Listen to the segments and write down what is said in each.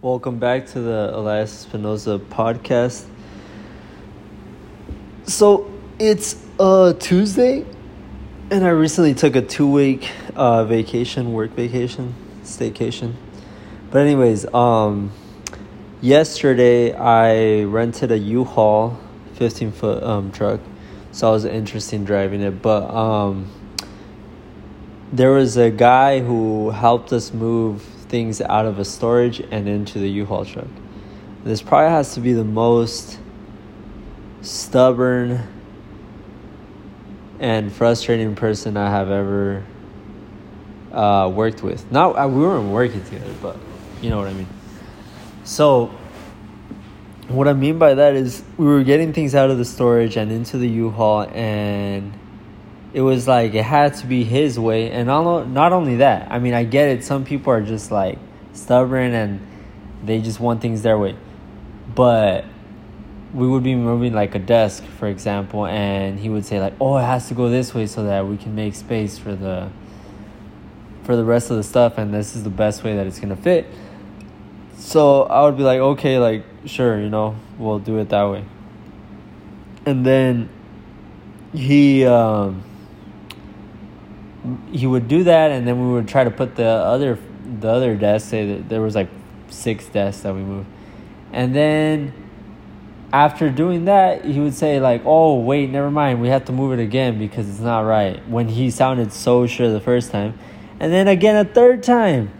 Welcome back to the Elias Spinoza podcast. So it's uh Tuesday, and I recently took a two week uh, vacation, work vacation, staycation. But anyways, um, yesterday I rented a U-Haul, fifteen foot um truck, so I was interested in driving it. But um, there was a guy who helped us move things out of a storage and into the U-Haul truck. This probably has to be the most stubborn and frustrating person I have ever uh, worked with. Not uh, we weren't working together, but you know what I mean. So, what I mean by that is we were getting things out of the storage and into the U-Haul, and it was like it had to be his way. And not not only that, I mean, I get it. Some people are just like stubborn and they just want things their way, but we would be moving like a desk for example and he would say like oh it has to go this way so that we can make space for the for the rest of the stuff and this is the best way that it's gonna fit so i would be like okay like sure you know we'll do it that way and then he um he would do that and then we would try to put the other the other desk say that there was like six desks that we moved and then after doing that, he would say like, "Oh, wait, never mind. We have to move it again because it's not right." When he sounded so sure the first time, and then again a third time,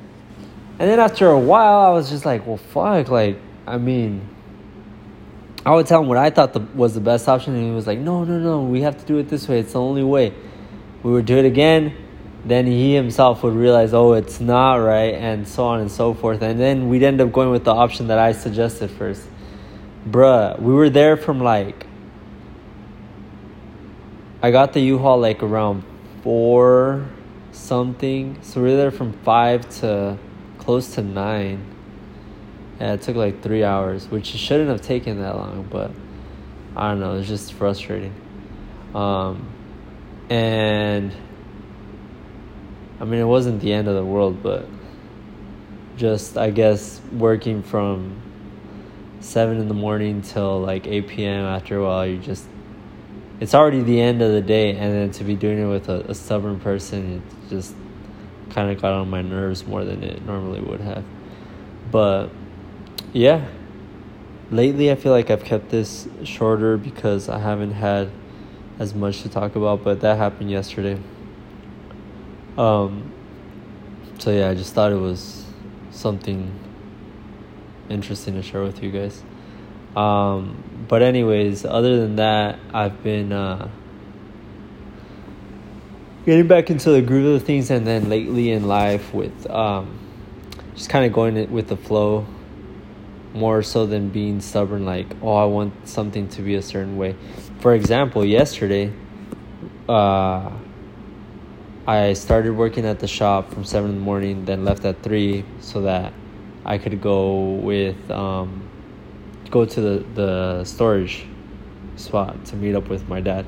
and then after a while, I was just like, "Well, fuck!" Like, I mean, I would tell him what I thought the, was the best option, and he was like, "No, no, no. We have to do it this way. It's the only way." We would do it again. Then he himself would realize, "Oh, it's not right," and so on and so forth. And then we'd end up going with the option that I suggested first bruh, we were there from like. I got the U-Haul like around four something. So we were there from five to close to nine. Yeah, it took like three hours, which shouldn't have taken that long, but I don't know, it's just frustrating. Um, and I mean, it wasn't the end of the world, but just I guess working from seven in the morning till like eight p.m. After a while, you just it's already the end of the day, and then to be doing it with a, a stubborn person, it just kind of got on my nerves more than it normally would have. But yeah, lately I feel like I've kept this shorter because I haven't had as much to talk about, but that happened yesterday. Um, so yeah, I just thought it was something interesting to share with you guys. Um, but anyways, other than that, I've been uh, getting back into the groove of things, and then lately in life with um, just kind of going with the flow, more so than being stubborn. Like, oh, I want something to be a certain way. For example, yesterday, uh, I started working at the shop from seven in the morning, then left at three, so that I could go with um, go to the the storage spot to meet up with my dad.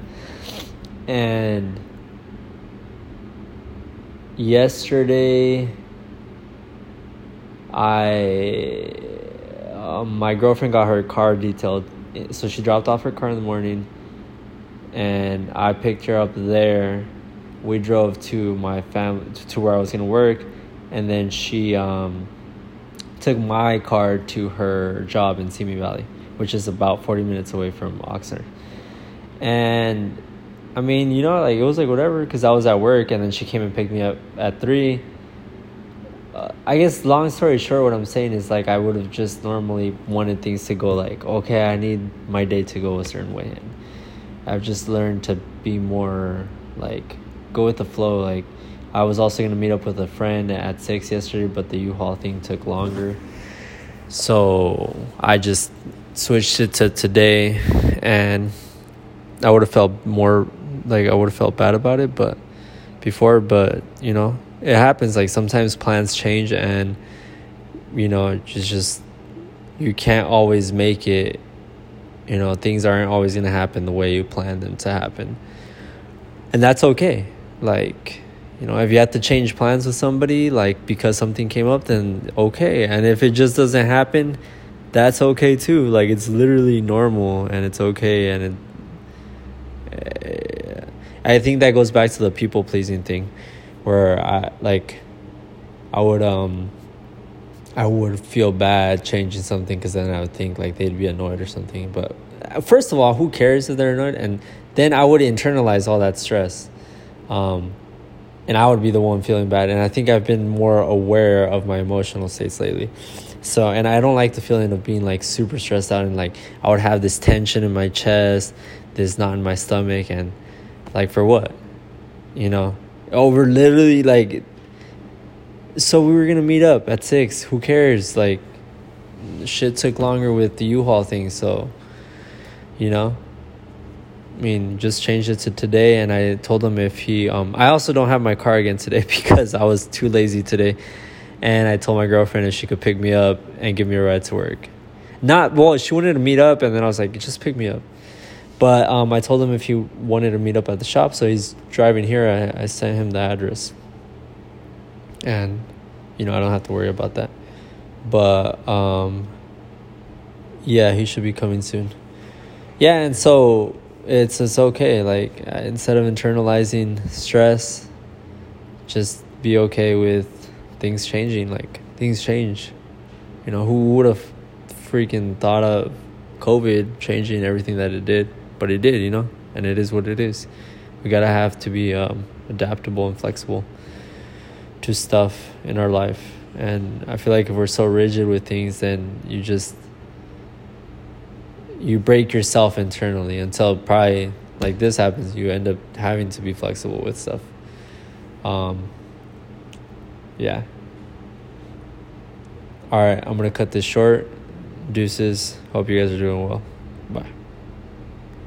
And yesterday, I um, my girlfriend got her car detailed, so she dropped off her car in the morning, and I picked her up there. We drove to my family to where I was gonna work, and then she um, took my car to her job in Simi Valley, which is about 40 minutes away from Oxnard. And I mean, you know, like it was like whatever because I was at work and then she came and picked me up at 3. I guess long story short what I'm saying is like I would have just normally wanted things to go like okay, I need my day to go a certain way and I've just learned to be more like go with the flow like I was also to meet up with a friend at 6 yesterday, but the U Haul thing took longer. So I just switched it to today, and I would have felt more like I would have felt bad about it, but before, but you know, it happens. Like sometimes plans change, and you know, it's just you can't always make it. You know, things aren't always going to happen the way you planned them to happen. And that's okay. Like, you know if you have to change plans with somebody like because something came up then okay and if it just doesn't happen that's okay too like it's literally normal and it's okay and it, i think that goes back to the people pleasing thing where i like i would um i would feel bad changing something because then i would think like they'd be annoyed or something but uh, first of all who cares if they're annoyed and then i would internalize all that stress um and I would be the one feeling bad. And I think I've been more aware of my emotional states lately. So, and I don't like the feeling of being like super stressed out and like I would have this tension in my chest, this knot in my stomach, and like for what? You know, over literally like. So we were gonna meet up at six. Who cares? Like, shit took longer with the U-Haul thing. So, you know, I mean, just changed it to today, and I told him if he. Um, I also don't have my car again today because I was too lazy today, and I told my girlfriend if she could pick me up and give me a ride to work. Not well, she wanted to meet up, and then I was like, just pick me up. But um, I told him if he wanted to meet up at the shop, so he's driving here. I, I sent him the address, and you know I don't have to worry about that. But um, yeah, he should be coming soon. Yeah, and so it's it's okay. Like uh, instead of internalizing stress, just be okay with things changing. Like things change. You know, who would have freaking thought of COVID changing everything that it did? But it did, you know, and it is what it is. We gotta have to be um, adaptable and flexible to stuff in our life. And I feel like if we're so rigid with things, then you just you break yourself internally until probably like this happens you end up having to be flexible with stuff. Um yeah. All right i'm gonna cut this short. Deuces. Hope you guys are doing well. Bye